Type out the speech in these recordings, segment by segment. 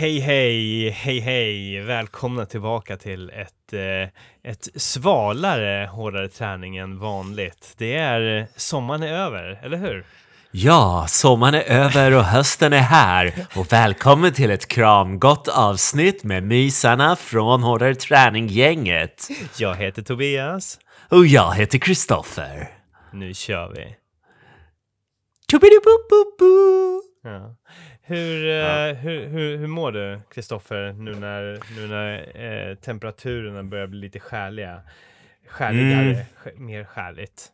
Hej, hej, hej, hej! Välkomna tillbaka till ett, eh, ett svalare hårdare träning än vanligt. Det är sommaren är över, eller hur? Ja, sommaren är över och hösten är här. Och välkommen till ett kramgott avsnitt med mysarna från Hårdare Träning-gänget. Jag heter Tobias. Och jag heter Kristoffer. Nu kör vi. Tubidibububu. Ja. Hur, eh, hur, hur, hur mår du, Kristoffer, nu när, nu när eh, temperaturerna börjar bli lite skärliga? Skärligare, sk- mer skärligt.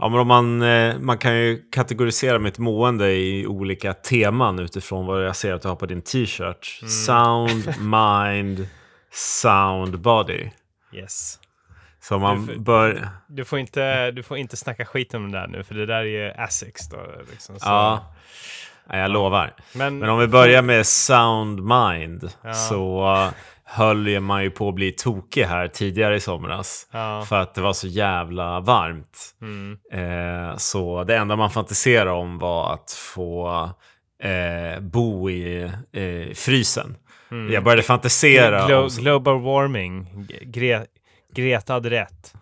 Ja, men man, eh, man kan ju kategorisera mitt mående i olika teman utifrån vad jag ser att du har på din t-shirt. Sound, mind, sound, body. Yes. Så man Du- bör... Du får, inte, du får inte snacka skit om det där nu, för det där är Asics då. Liksom, så. Ja, ja, jag lovar. Men, Men om vi börjar med sound mind Ja. så uh, höll man ju på att bli tokig här tidigare i somras. Ja. För att det var så jävla varmt. Mm. Eh, så det enda man fantiserade om var att få eh, bo i eh, frysen. Jag började fantisera om... Glo- global warming. Gre- Greta hade rätt.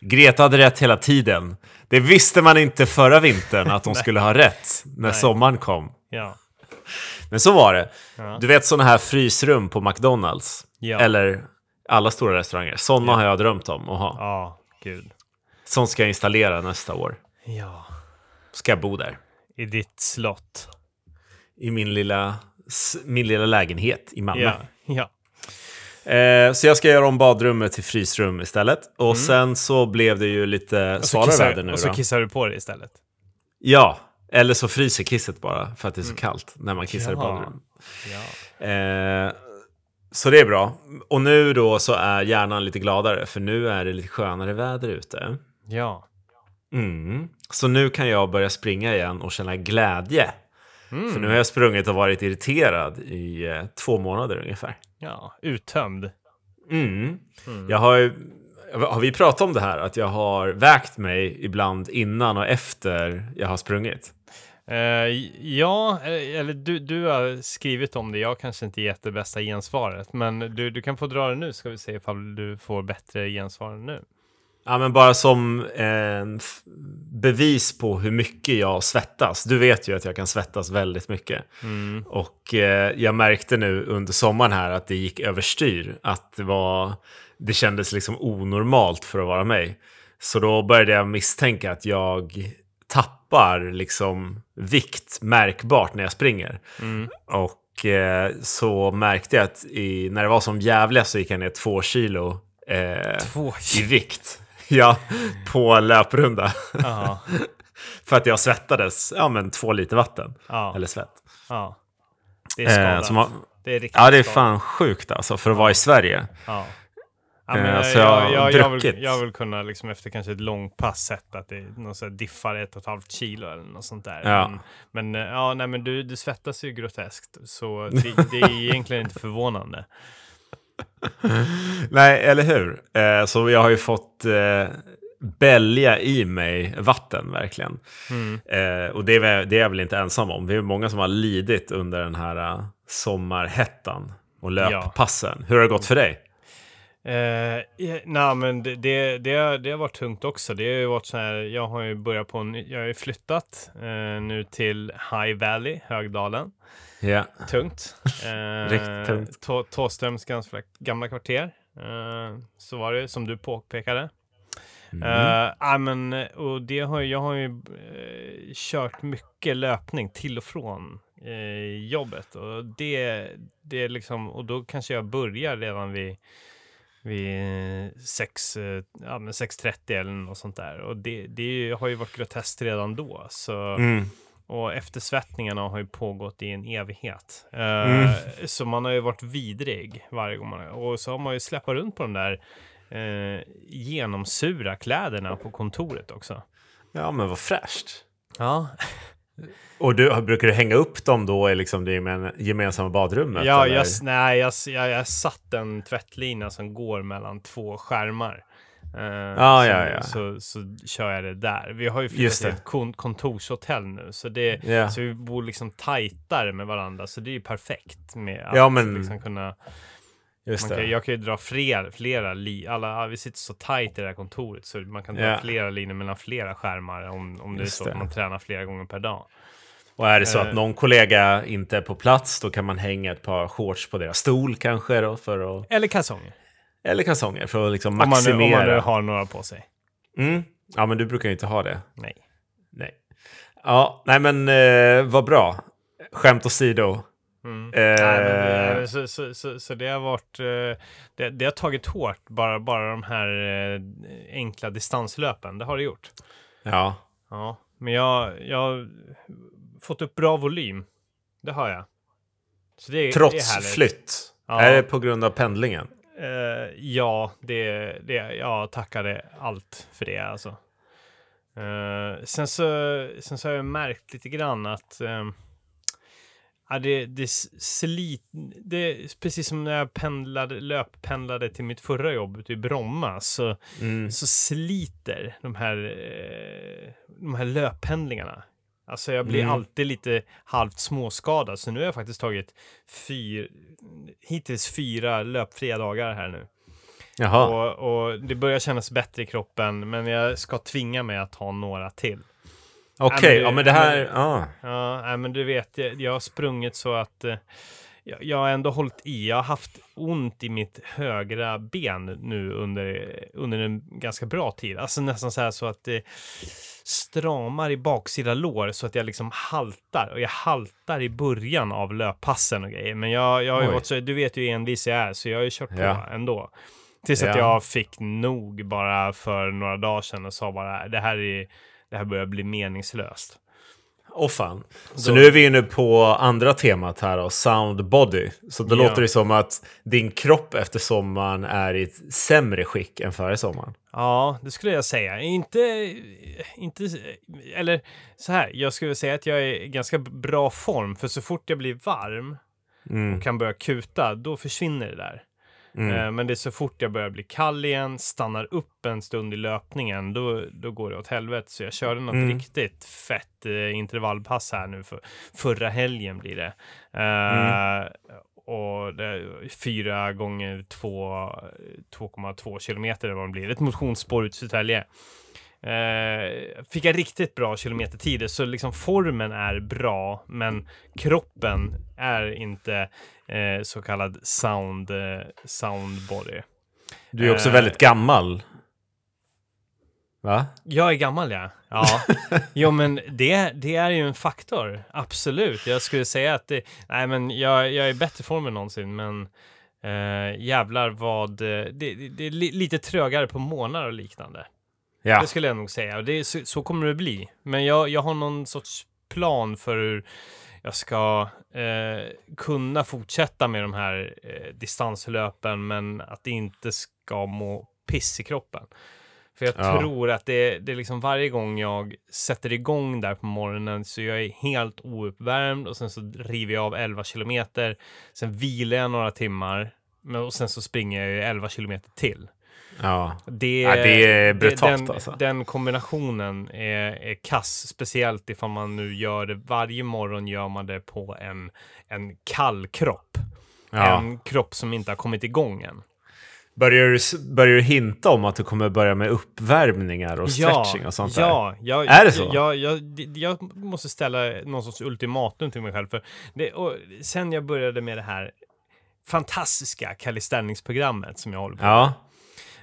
Greta hade rätt hela tiden. Det visste man inte förra vintern att de skulle ha rätt när sommaren kom. Ja. Men så var det. Ja. Du vet sådana här frysrum på McDonalds? Ja. Eller alla stora restauranger. Sådana har jag drömt om att ha. Ja, gud. Sånt ska jag installera nästa år. Ja. Ska jag bo där. I ditt slott. I min lilla, min lilla lägenhet i Malmö. Ja. Eh, så jag ska göra om badrummet till frysrum istället. Och sen så blev det ju lite Mm. Svalare väder nu och så då. kissar du på det istället. Ja, eller så fryser kisset bara för att det är så kallt när man kissar i Mm. Ja. badrum. Ja. Eh, så det är bra. Och nu då så är hjärnan lite gladare för nu är det lite skönare väder ute. Ja. Mm. Så nu kan jag börja springa igen och känna glädje. Mm. För nu har jag sprungit och varit irriterad i eh, två månader ungefär. Ja. Uttömd. Mm. Jag har, har vi pratat om det här? Att jag har vägt mig ibland innan och efter jag har sprungit? Eh, ja, eh, eller du, du har skrivit om det. Jag kanske inte gett det bästa gensvaret, men du, du kan få dra det nu ska vi se ifall du får bättre gensvar nu. Ja, men bara som en f- bevis på hur mycket jag svettas. Du vet ju att jag kan svettas väldigt mycket. Och eh, jag märkte nu under sommaren här att det gick överstyr. Att det var, det kändes liksom onormalt för att vara mig. Så då började jag misstänka att jag tappar liksom vikt märkbart när jag springer. Och eh, så märkte jag att i, när det var som jävligast så gick jag ner två kilo eh, i vikt. Ja, på löprunda. Ja, För att jag svettades, ja men två liter vatten. ja, Eller svett. ja. Det är skadat. Eh, har- Det är riktigt Ja, det är skadat. fan sjukt alltså för att vara i Sverige. Ja. Ja, Eh, jag, så jag har jag, jag, vill, jag vill kunna liksom efter kanske ett långt pass sett att det någon här diffar ett och ett halvt kilo eller något sånt där. Ja. Men, men eh, ja, nej, men du, du svettas ju groteskt, så det, det är egentligen inte förvånande. Nej, eller hur? Eh, så jag har ju fått eh, bälja i mig vatten verkligen. Mm. Eh, och det är, väl- det är jag väl inte ensam om. Det är många som har lidit under den här uh, sommarhettan och löppassen. Hur har det gått för dig? Eh, ja, nej, men det, det, det, har, det har varit tungt också. Det har ju varit så här, jag har ju börjat på en, jag har ju flyttat eh, nu till High Valley, Högdalen. Ja. Tungt. Eh, Riktigt tungt. Tå, Tåströms ganska gamla kvarter. Eh, så var det, som du påpekade. Mm. Eh, ja, men, och det har, jag har ju eh, kört mycket löpning till och från eh, jobbet. Och det, det liksom, och då kanske jag börjar redan vid, vid 6, eh, ja, men 6.30 eller något sånt där. Och det, det har ju varit groteskt redan då. Så, Mm. Och eftersvettningarna har ju pågått i en evighet. Eh, Mm. Så man har ju varit vidrig varje gång man har, Och så har man ju släppt runt på de där eh, genomsura kläderna på kontoret också. Ja, men vad fräscht. Ja, Och du, brukar du hänga upp dem då i liksom det gemen, gemensamma badrummet? ja eller? jag, nej, jag, jag, jag satt en tvättlina som går mellan två skärmar. Ja, så, ja, ja. Så, så kör jag det där. Vi har ju flyttat till ett kon kontorshotell nu, så, det, Ja. så vi bor liksom tajtare med varandra, så det är ju perfekt med att Ja, men- liksom kunna Just man kan, det. jag kan ju dra fler, flera li, alla, vi sitter så tajt i det här kontoret så man kan dra Ja. flera linjer mellan flera skärmar om, om det är Just så det. att man tränar flera gånger per dag. Och är det så Eh. att någon kollega inte är på plats, då kan man hänga ett par shorts på deras stol kanske då, för att... Eller kalsonger, Eller kalsonger, för att liksom om man, nu, om maximera. man nu har några på sig. mm. Ja, men du brukar ju inte ha det. Nej. Nej. Ja, nej men eh, vad bra. Skämt åsido. Mm. Eh, Nej, men, det- så, så, så, så det har varit, eh, det, det har tagit hårt, bara, bara de här eh, enkla distanslöpen, det har det gjort. Ja. Ja, men jag, jag har fått upp bra volym, det har jag. Det, det Trots härligt. flytt. Ja. Är det på grund av pendlingen? Eh, ja, det, det, jag tackade allt för det alltså. Eh, sen, så, sen så har jag märkt lite grann att eh, ja, det, det, slit, det precis som när jag pendlade, löppendlade till mitt förra jobb ute i Bromma så, Mm. så sliter de här, eh, de här löppendlingarna. Alltså jag blir Mm. alltid lite halvt småskadad, så nu har jag faktiskt tagit fyr, hittills fyra löpfria dagar här nu. Jaha. Och, och det börjar kännas bättre i kroppen, men jag ska tvinga mig att ta några till. Okej, det- ja men det här... men- Ja. Men du vet, jag, jag har sprungit så att eh, jag, jag har ändå hållit i. Jag har haft ont i mitt högra ben nu under, under en ganska bra tid. Alltså nästan så här så att det stramar i baksida lår så att jag liksom haltar. Och jag haltar i början av löppassen och grejer. Men jag, jag har ju Oj. varit så, du vet ju hur envis jag är, så jag har ju kört på Ja. ändå. Tills att Ja. jag fick nog bara för några dagar sedan och sa bara det här, är, det här börjar bli meningslöst. Åh fan. Så Då- nu är vi inne på andra temat här då, sound body. Så då Ja. låter det som att din kropp efter sommaren är i ett sämre skick än före sommaren. Ja, det skulle jag säga. Inte, inte, eller så här, jag skulle säga att jag är i ganska bra form, för så fort jag blir varm Mm. och kan börja kuta, då försvinner det där. Mm. Eh, Men det är så fort jag börjar bli kall igen, stannar upp en stund i löpningen, då, då går det åt helvete. Så jag körde något Mm. riktigt fett eh, intervallpass här nu för förra helgen blir det. Mm. Eh, och fyra gånger två, 2,2 kilometer eller vad det blir. Ett motionsspår ut i Södertälje. Eh, fick jag riktigt bra kilometertider, så liksom formen är bra, men kroppen är inte eh, så kallad sound, eh, sound body. Du är också väldigt gammal. Va? Jag är gammal, ja. Ja, jo, men det, det är ju en faktor. Absolut. Jag skulle säga att det, nej, men jag, jag är i bättre form än någonsin, men eh, jävlar vad, det, det, det är li, lite trögare på månader och liknande. Ja. Det skulle jag nog säga. Det, så, så kommer det bli. Men jag, jag har någon sorts plan för hur jag ska eh, kunna fortsätta med de här eh, distanslöpen, men att det inte ska må piss i kroppen. För jag Ja. tror att det, det är liksom varje gång jag sätter igång där på morgonen så jag är helt ouppvärmd och sen så river jag av 11 kilometer. Sen vilar jag några timmar men, och sen så springer jag ju 11 kilometer till. Ja. Det, Ja, det är brutalt, den, alltså. Den kombinationen är, är kass, speciellt ifall man nu gör det varje morgon gör man det på en, en kall kropp. ja. En kropp som inte har kommit igång än. Börjar, du, börjar du hinta om att du kommer börja med uppvärmningar och stretching och sånt där? ja, jag, Är det så? Jag, jag, jag måste ställa någon sorts ultimatum till mig själv. För det, sen jag började med det här fantastiska calisthenics-programmet som jag håller på Ja.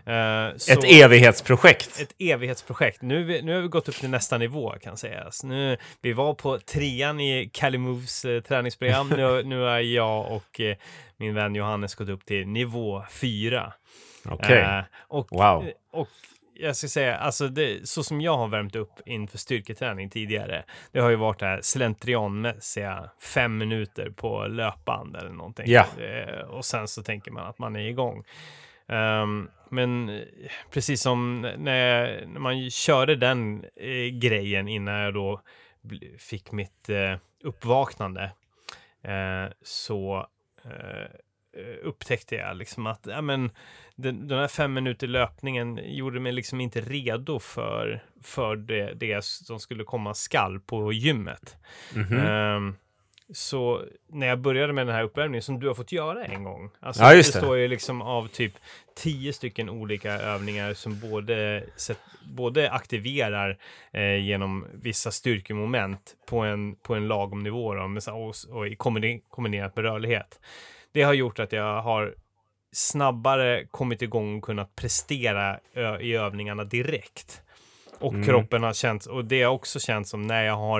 Eh, så- Ett evighetsprojekt. ett evighetsprojekt. Nu, nu har vi gått upp till nästa nivå kan sägas. Nu, vi var på trean i Calimoves eh, träningsprogram. nu, nu är jag och eh, min vän Johannes gått upp till nivå fyra. Okej. Eh, och, Wow. och jag ska säga, alltså det, så som jag har värmt upp inför styrketräning tidigare, det har ju varit det här slentrianmässiga fem minuter på löpband eller någonting. Ja. Eh, och sen så tänker man att man är igång. Ehm, men precis som när, jag, när man körde den eh, grejen innan jag då fick mitt eh, uppvaknande, eh, så eh, upptäckte jag liksom att ja, men, den, den här fem minuter löpningen gjorde mig liksom inte redo för, för det, det som skulle komma skall på gymmet. Mm -hmm. um, så när jag började med den här uppvärmningen som du har fått göra en gång. Alltså Ja, det består ju liksom av typ tio stycken olika övningar som både, både aktiverar eh, genom vissa styrkemoment på en, på en lagom nivå då, med, och, och kombinerat med rörlighet. Det har gjort att jag har snabbare kommit igång och kunnat prestera i övningarna direkt. Och Mm. kroppen har känts, och det har också känts som när jag har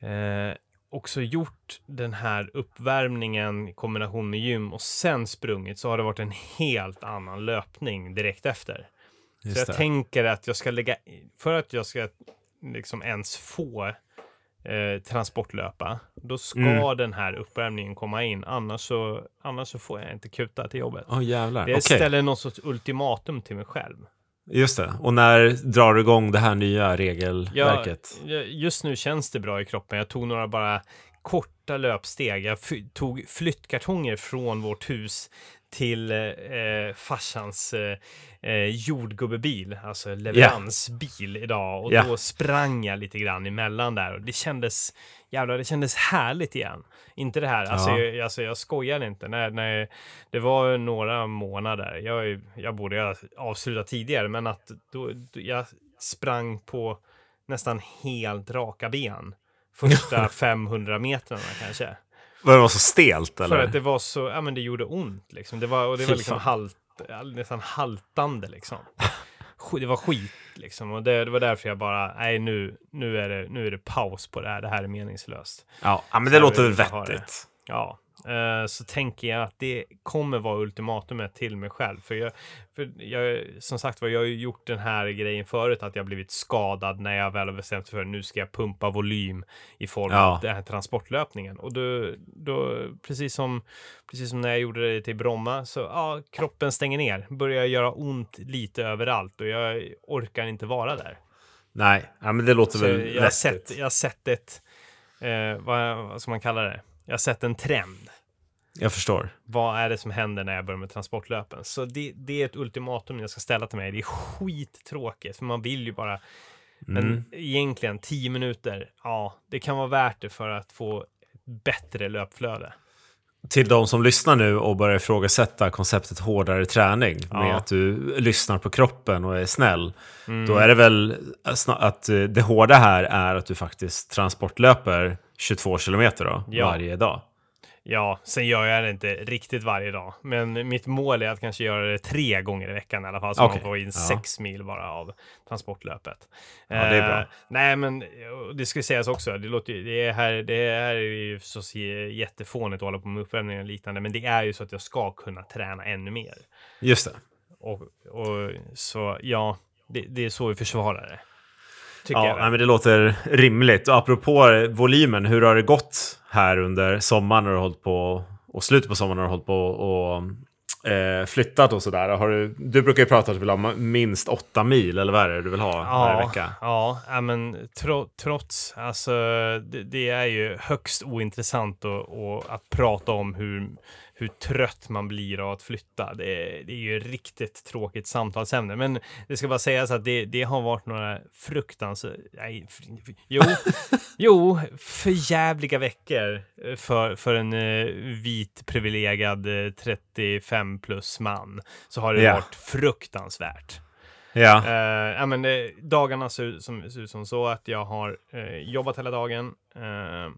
eh, också gjort den här uppvärmningen i kombination med gym och sen sprungit så har det varit en helt annan löpning direkt efter. Så Just jag det. tänker att jag ska lägga, för att jag ska liksom ens få eh, transportlöpa, då ska Mm. den här uppvärmningen komma in, annars så, annars så får jag inte kuta till jobbet. Åh jävlar. Det Okej, ställer något sorts ultimatum till mig själv. Just det. Och när drar du igång det här nya regelverket? Ja, just nu känns det bra i kroppen. Jag tog några bara korta löpsteg. Jag tog flyttkartonger från vårt hus till eh, farsans eh, eh, jordgubbebil, alltså leveransbil idag. Och Ja. då sprang jag lite grann emellan där och det kändes, jävlar, det kändes härligt igen. Inte det här, alltså, Ja. jag, alltså jag skojar inte. När, när, det var några månader, jag, jag borde ha avslutat tidigare, men att då, då, jag sprang på nästan helt raka ben första 500 metrarna kanske. Var det var så stelt eller? För att det var så, ja men det gjorde ont liksom. Det var, och det var liksom halt, nästan haltande liksom. Det var skit liksom. Och det, det var därför jag bara, nej nu, nu, är det, nu är det paus på det här. Det här är meningslöst. Ja, men det låter vettigt. Ja, eh, så tänker jag att det kommer vara ultimatumet till mig själv. För jag, för jag som sagt var, jag har ju gjort den här grejen förut, att jag blivit skadad när jag väl har bestämt för att nu ska jag pumpa volym i form Ja. av den här transportlöpningen. Och då, då precis, som, precis som när jag gjorde det till Bromma, så ja, kroppen stänger ner, börjar göra ont lite överallt och jag orkar inte vara där. Nej, ja, men det låter Så väl jag, har vettigt. sett, jag har sett ett, eh, vad, vad ska man kalla det? Jag har sett en trend Jag förstår. vad är det som händer när jag börjar med transportlöpen? Så det, det är ett ultimatum jag ska ställa till mig. Det är skittråkigt, för man vill ju bara... Men Mm. egentligen, 10 minuter, ja, det kan vara värt det för att få ett bättre löpflöde. Till de som lyssnar nu och börjar ifrågasätta konceptet hårdare träning med Ja. att du lyssnar på kroppen och är snäll. Mm. Då är det väl att eh, det hårda här är att du faktiskt transportlöper 22 kilometer då, Ja. varje dag. Ja, sen gör jag det inte riktigt varje dag. Men mitt mål är att kanske göra det tre gånger i veckan i alla fall. Så Okej. man får in Ja. sex mil bara av transportlöpet. Ja, det är bra. Eh, nej, men det ska sägas också. Det, låter, ju- det, är här, det här är ju j- jättefånigt att hålla på med uppvärmning och liknande. Men det är ju så att jag ska kunna träna ännu mer. Just det. Och, och så ja, det, det är så vi försvarar det. Tycker Ja, jag. nej, men det låter rimligt. Och apropå volymen, hur har det gått här under sommaren när du hållit på och slutet på sommaren när du hållit på och eh, flyttat och sådär? Har du, du brukar ju prata att du vill ha minst åtta mil, eller vad är det du vill ha varje vecka? Ja, ja men tro, trots, alltså det, det är ju högst ointressant att, att prata om hur, hur trött man blir av att flytta. Det, det är ju riktigt tråkigt samtalsämne, men det ska bara sägas att det, det har varit några fruktansvärda, nej, jo, jo, förjävliga veckor eh, för, för en eh, vit privilegierad eh, 35 plus man, så har det Ja. varit fruktansvärt. Ja, Eh, ja, men, eh, dagarna ser ut som, som så att jag har eh, jobbat hela dagen. Eh, eh,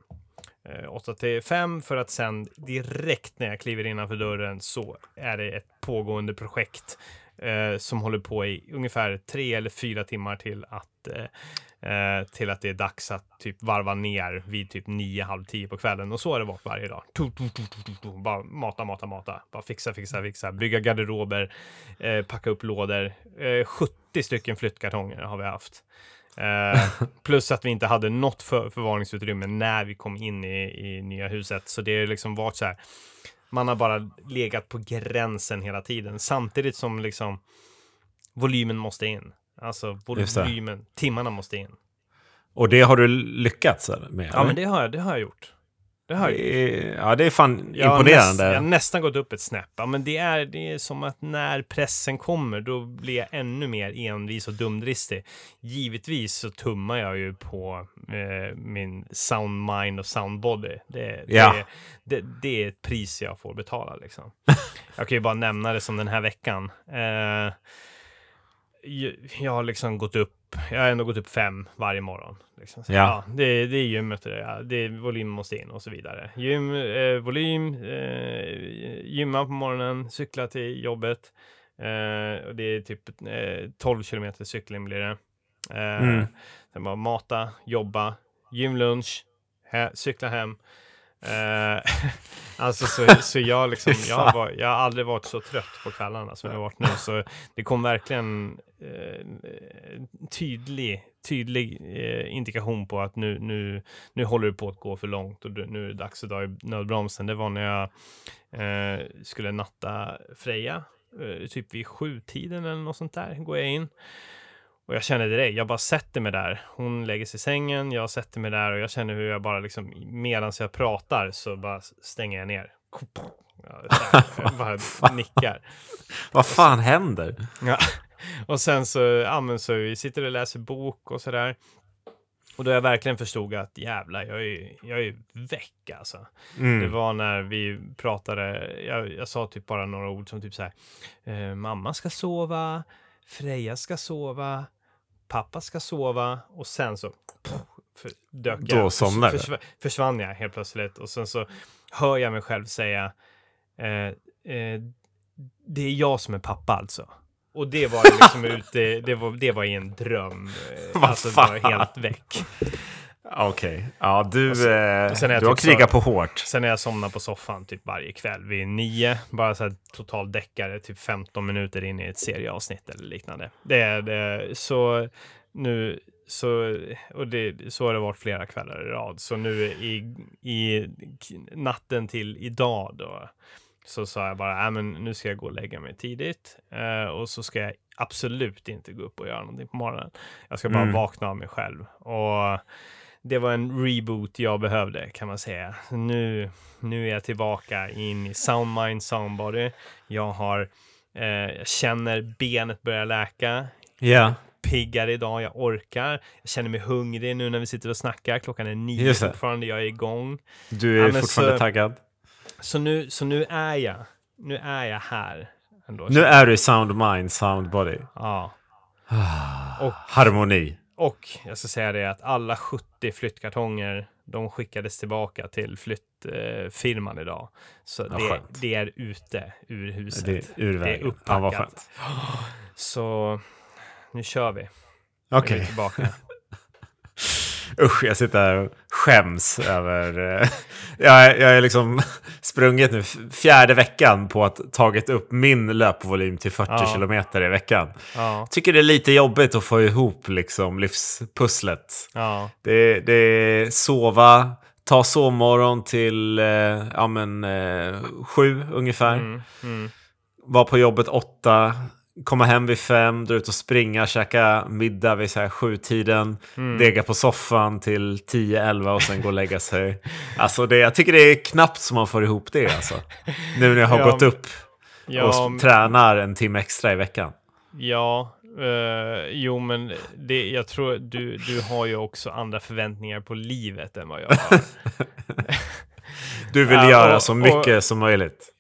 Eh, 8 till 5 för att sen direkt när jag kliver innanför dörren så är det ett pågående projekt eh, som håller på i ungefär tre eller fyra timmar till att eh, eh till att det är dags att typ varva ner vid typ nio, halv tio på kvällen. Och så har det varit varje dag. Bara mata, mata, mata. Bara fixa, fixa, fixa. Bygga garderober, eh, packa upp lådor. Eh, 70 stycken flyttkartonger har vi haft. Eh, plus att vi inte hade något för, förvaringsutrymme när vi kom in i, i nya huset. Så det har liksom varit så här. Man har bara legat på gränsen hela tiden. Samtidigt som liksom volymen måste in. Alltså volymen, timmarna måste in. och det har du lyckats med? Ja, eller? men det har jag, det har jag gjort. Det har ja, det är fan Jag har, imponerande. näst, jag har nästan gått upp ett snäpp. Ja, men det är, det är som att när pressen kommer, då blir jag ännu mer envis och dumdristig. Givetvis så tummar jag ju på eh, min sound mind och sound body. Det, Ja. det, det, det är ett pris jag får betala liksom. jag kan ju bara nämna det som den här veckan. Eh, jag har liksom gått upp, jag har ändå gått upp fem varje morgon. Liksom. Så, Ja. det, det är gymmet, det, ja, det är volym måste in och så vidare. Gym, eh, volym, eh, gymma på morgonen, cykla till jobbet. Eh, och det är typ eh, 12 kilometer cykling blir det. Eh, Mm. Sen bara mata, jobba, gymlunch, he, cykla hem. Eh, alltså så, så jag liksom, jag har, jag har aldrig varit så trött på kvällarna som jag har varit nu. Så det kom verkligen eh, tydlig, tydlig eh, indikation på att nu, nu, nu håller det på att gå för långt och du- nu är det dags att dra i nödbromsen. Det var när jag eh, skulle natta Freja, eh, typ vid sjutiden eller något sånt där, går jag in. Och jag känner direkt, jag bara sätter mig där. Hon lägger sig i sängen, jag sätter mig där och jag känner hur jag bara liksom, medan jag pratar så bara stänger jag ner. Jag bara nickar. Vad fan händer? Ja. Och sen så, ja men så vi sitter och läser bok och sådär. Och då jag verkligen förstod att jävlar, jag är, jag är väck alltså. Det Mm. var när vi pratade, jag, jag sa typ bara några ord som typ så här, eh, mamma ska sova, Freja ska sova, pappa ska sova och sen så för, dök Då jag, somnar du? försv- försvann jag helt plötsligt och sen så hör jag mig själv säga, eh, eh, det är jag som är pappa alltså. Och det var liksom ute, det var, det var i en dröm. eh, alltså fan? var helt väck. Okej. Ja, du, Och sen- eh, och sen är du har typ krigat på hårt. Sen när jag somnar på soffan typ varje kväll vid nio, bara så här total deckare, typ 15 minuter in i ett serieavsnitt eller liknande. Det är det, så nu, så, och det, så har det varit flera kvällar i rad. Så nu i, i natten till idag då, så sa jag bara, äh, men nu ska jag gå och lägga mig tidigt eh, och så ska jag absolut inte gå upp och göra någonting på morgonen. Jag ska bara Mm. vakna av mig själv. Och det var en reboot jag behövde kan man säga. Nu, nu är jag tillbaka in i sound mind, sound body. Jag har, eh, jag känner benet börja läka. Ja, Piggare idag, jag orkar. Jag känner mig hungrig nu när vi sitter och snackar. Klockan är nio fortfarande, jag är igång. du Ja, är men fortfarande så- taggad. Så nu, så nu är jag, nu är jag här. Ändå. Nu är du i sound mind, sound body. Ja. Och Harmoni. Och jag ska säga det att alla 70 flyttkartonger, de skickades tillbaka till flyttfirman idag. Så Vad det, det är ute ur huset. Det är ur det är upppackat. Ja. Så nu kör vi. Okej. Tillbaka. Usch, jag sitter här och skäms över... eh, jag, är- jag är liksom sprungit nu fjärde veckan på att tagit upp min löpvolym till 40 Ja. kilometer i veckan. Ja, Tycker det är lite jobbigt att få ihop liksom livspusslet. ja, Det, det är sova, ta sovmorgon till eh, ja, men, eh, sju ungefär. mm, mm, Var på jobbet åtta, komma hem vid fem, dra ut och springa, käka middag vid så här sjutiden, mm. dega på soffan till 10-11 och sen gå och lägga sig. Alltså det, jag tycker det är knappt som man får ihop det alltså. Nu när jag har Ja, gått upp Ja, och tränar en timme extra i veckan. ja eh, jo men det, jag tror du, du har ju också andra förväntningar på livet än vad jag har. Du vill Ja, göra och- så och- mycket som möjligt.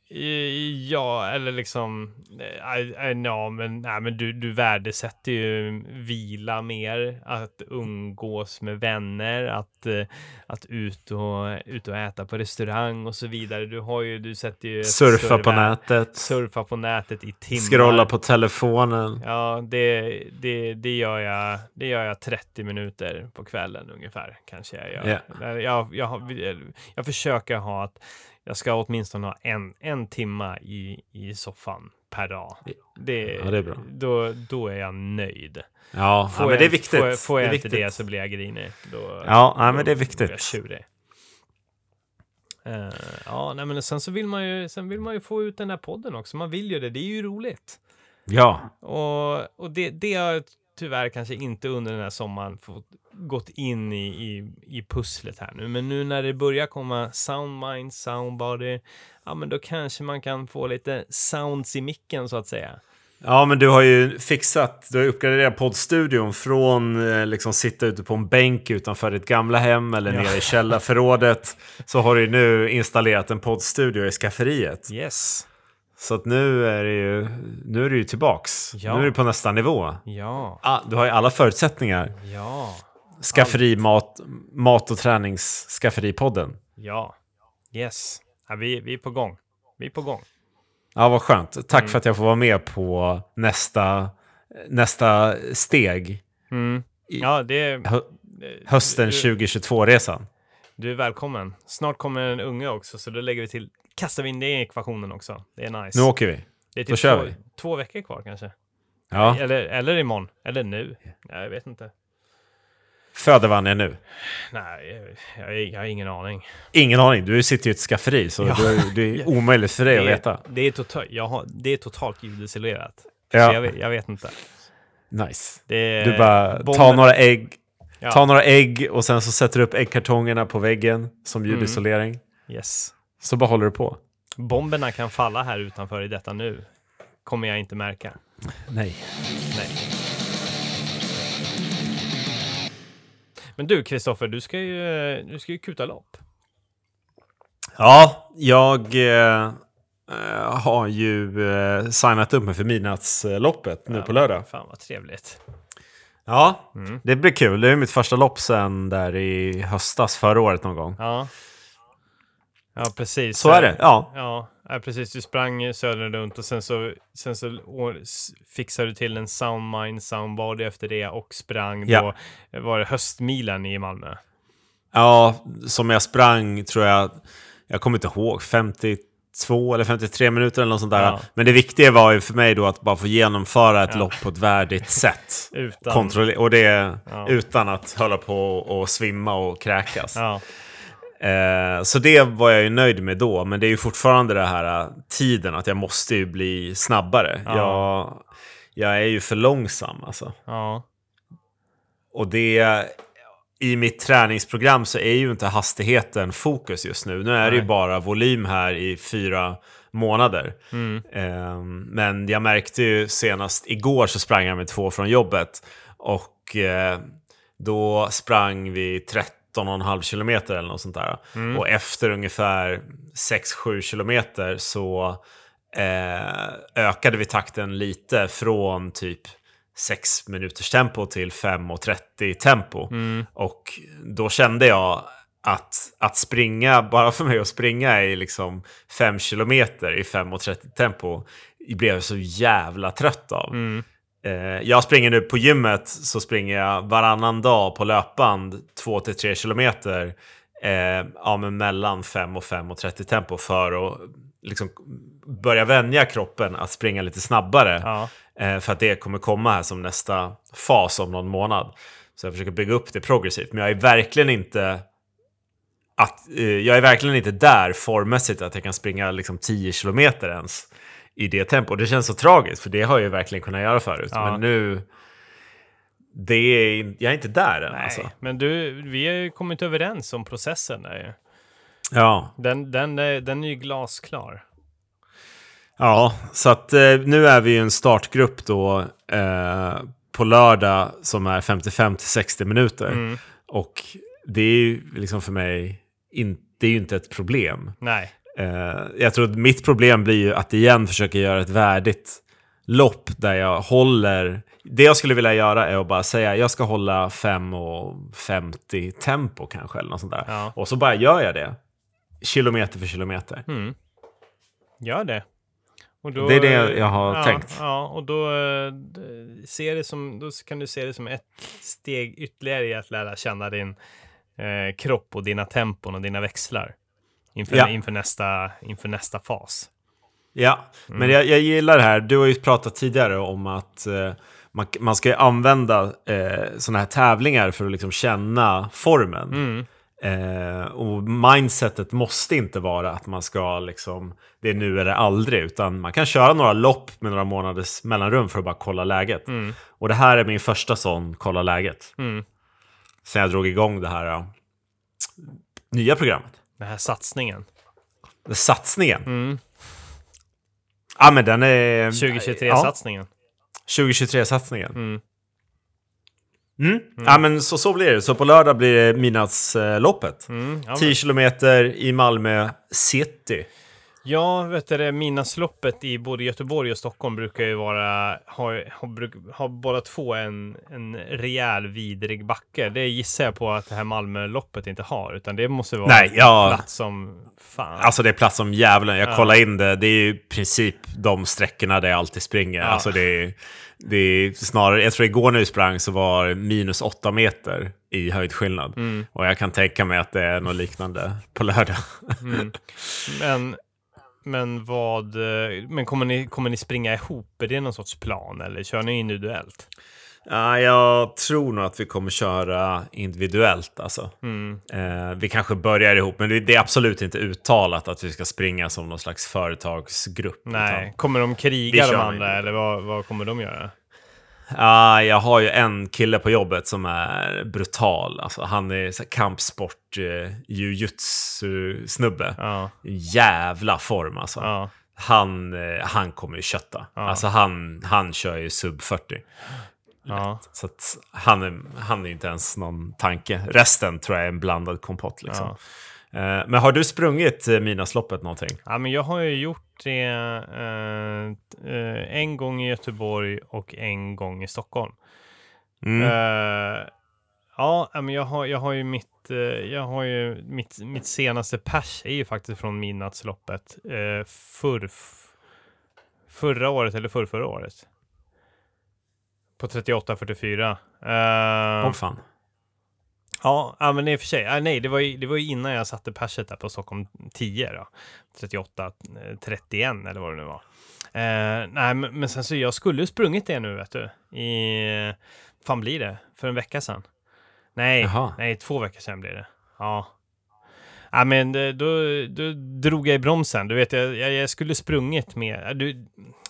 Ja, eller liksom, eh, ja, men, nej, men du, du värdesätter ju vila mer, att umgås med vänner, att, eh, att ut, och, ut och äta på restaurang och så vidare. Du har ju, du sätter ju Surfa större på nätet, Surfa på nätet i timmar. scrolla på telefonen. Ja, det, det, det, gör jag, det gör jag 30 minuter på kvällen ungefär, kanske jag gör. Jag, jag, jag, har- jag försöker ha att jag ska åtminstone ha en, en timma i, i soffan per dag. Det, Ja, det är bra. Då, då är jag nöjd. Ja, Får ja men det är viktigt. Får, jag- får jag det inte viktigt. det så blir jag grinig. Då, Ja, då men det är viktigt. jag tjurig. Eh, ja, nej, men sen så vill man ju, sen vill man ju få ut den här podden också. Man vill ju det. Det är ju roligt. Ja, Och, och det, det har jag tyvärr kanske inte under den här sommaren fått, gått in i, i, i pusslet här nu. Men nu när det börjar komma soundmind, soundbody, ja men då kanske man kan få lite sounds i micken så att säga. Ja, men du har ju fixat, du har uppgraderat poddstudion från eh, liksom sitta ute på en bänk utanför ditt gamla hem eller Ja. nere i källarförrådet. Så har du ju nu installerat en poddstudio i skafferiet. Yes. Så att nu är det ju, nu är du ju tillbaks. Ja. Nu är du på nästa nivå. Ja, Ah, du har ju alla förutsättningar. ja, Skafferi, mat, mat och träningsskafferipodden. ja. Yes. Ja, vi, vi är på gång. Vi är på gång. Ja, vad skönt. Tack Mm. för att jag får vara med på nästa, nästa steg. Mm. Ja, det... Hö, hösten du, 2022-resan. du är välkommen. Snart kommer en unge också, så då lägger vi till... Kastar vi in det i ekvationen också. Det är nice. Nu åker vi. det är då kör två, vi. två veckor kvar kanske. Ja. Eller, eller imorgon. Eller nu. Ja, jag vet inte. Föder Vanja nu? Nej, jag, jag, har ingen aning. Ingen aning. Du sitter ju i ett skafferi, så Ja. du, det är omöjligt för dig att det, veta. är, det, är totalt, har, det är totalt ljudisolerat. Ja. Så jag, vet- jag vet inte. Nice. Är, Du bara tar några ägg, Ja. tar några ägg och sen så sätter du upp äggkartongerna på väggen som ljudisolering. Yes. Så bara håller du på. Bomberna kan falla här utanför i detta nu. Kommer jag inte märka. Nej. Nej. Men du, Kristoffer, du ska ju, du ska ju kuta lopp. Ja, jag eh, eh, har ju eh, signat upp mig för midnattsloppet nu på lördag. Fan vad trevligt. Ja, Mm. det blir kul. Det är mitt första lopp sen där i höstas, förra året någon gång. Ja. Ja, precis. Så är det, ja. Ja, ja, precis. Du sprang södern runt och sen så, sen så fixade du till en Soundmind Soundbody efter det och sprang Ja. då, var det höstmilen i Malmö? Ja, som jag sprang tror jag, jag kommer inte ihåg, 52 eller 53 minuter eller något sånt där. Ja. Men det viktiga var ju för mig då att bara få genomföra ett Ja. lopp på ett värdigt sätt. Utan... Och det Ja. utan att hålla på och svimma och kräkas. Eh, så det var jag ju nöjd med då, men det är ju fortfarande det här eh, tiden, att jag måste ju bli snabbare. Ja. Jag, jag är ju för långsam alltså. ja, Och det, i mitt träningsprogram så är ju inte hastigheten fokus just nu. Nu är det ju Nej. bara volym här i fyra månader. mm. Ehm, men jag märkte ju senast igår så sprang jag med två från jobbet. Och eh, då sprang vi 13,5 kilometer eller något sånt där. Mm. Och efter ungefär 6-7 kilometer så eh, ökade vi takten lite från typ 6 minuters tempo till 5.30 tempo. Mm. Och då kände jag att, att springa, bara för mig att springa i liksom 5 kilometer i 5.30 tempo, blev jag så jävla trött av. Mm. Eh, jag springer nu på gymmet, så springer jag varannan dag på löpband 2-3 kilometer. Eh, ja, men mellan 5 och 5.30 tempo för att liksom börja vänja kroppen att springa lite snabbare. ja, Eh, för att det kommer komma här som nästa fas om någon månad. Så jag försöker bygga upp det progressivt. Men jag är verkligen inte att, eh, jag är verkligen inte där formmässigt att jag kan springa liksom 10 kilometer ens i det tempo. Det känns så tragiskt för det har jag ju verkligen kunnat göra förut. Ja. Men nu, det är, jag är inte där än nej. alltså. Men du, vi har ju kommit överens om processen där ju. Ja, Den, den, är- den är ju glasklar. Ja, så att eh, nu är vi i en startgrupp då eh, på lördag som är 55-60 minuter. Mm. Och det är ju liksom för mig, in, det är ju inte ett problem. Nej. Eh, jag tror att mitt problem blir ju att igen försöka göra ett värdigt lopp där jag håller... Det jag skulle vilja göra är att bara säga jag ska hålla 5.50 tempo kanske eller något sånt där. Ja. Och så bara gör jag det. Kilometer för kilometer. Mm. Gör det. Då, Det är det jag har ja, tänkt. Ja, och då, eh, ser det som, då kan du se det som ett steg ytterligare i att lära känna din eh, kropp och dina tempon och dina växlar. Inför, Ja. inför, nästa, inför nästa fas. Ja, Mm. men jag, jag gillar det här. Du har ju pratat tidigare om att eh, man, man ska använda eh, sådana här tävlingar för att liksom känna formen. Mm. Eh, och mindsetet måste inte vara att man ska liksom, det är nu eller aldrig, utan man kan köra några lopp med några månaders mellanrum för att bara kolla läget. Mm. Och det här är min första sån kolla läget. Mm. sen jag drog igång det här uh, nya programmet. Den här satsningen. Satsningen. Mm. Ja, men den är... 2023-satsningen. 2023-satsningen. Mm. Mm. Ja, men så, så blir det. Så på lördag blir det midnattsloppet. Mm. Ja, 10 men, kilometer i Malmö city. Ja, vet du Midnattsloppet i både Göteborg och Stockholm brukar ju vara, har, har, har båda två en, en rejäl vidrig backe. Det gissar jag på att det här Malmöloppet inte har, utan det måste vara Nej, ja. plats som fan. Alltså det är plats som djävulen. Jag Ja. kollar in det. Det är ju i princip de sträckorna där jag alltid springer. Ja. Alltså det är, det är snarare, jag tror igår när vi sprang så var minus åtta meter i höjdskillnad. Mm. Och jag kan tänka mig att det är något liknande på lördag. Mm. Men, men vad, eh, men kommer ni, kommer ni springa ihop? Är det någon sorts plan eller kör ni individuellt? Ja, jag tror nog att vi kommer köra individuellt. Alltså. Mm. Eh, vi kanske börjar ihop, men det är absolut inte uttalat att vi ska springa som någon slags företagsgrupp. Nej, kommer de kriga de andra eller vad, vad kommer de göra? Ja, jag har ju en kille på jobbet som är brutal. Alltså, han är kampsport, eh, jujutsu-snubbe. Ja, Jävla form alltså. ja, Han, eh, han kommer ju kötta. Ja. Alltså han, han kör ju sub 40. ja. Så han, är, han är inte ens någon tanke. Resten tror jag är en blandad kompott. Liksom. Ja. Eh, men har du sprungit eh, Midnattsloppet någonting? Ja, men jag har ju gjort det eh, eh, en gång i Göteborg och en gång i Stockholm. Mm. Eh, ja, men jag har, jag har ju mitt, eh, jag har ju mitt, mitt senaste pers är ju faktiskt från midnattsloppet uh, förr, förra året eller förr, förra året. På 38.44. Uh, Åh fan. Ja, ja, men i och för sig. Ah, nej, det var, ju, det var ju innan jag satte perset där på Stockholm 10 då. 38, eh, 31 eller vad det nu var. Eh, nej, men, men sen så jag skulle ju sprungit det nu vet du. I, fan blir det? För en vecka sedan. Nej, Jaha. nej, två veckor sedan blir det. Ja. Ja, men det- då, då drog jag i bromsen. Du vet, jag, jag, jag skulle sprungit med... Du,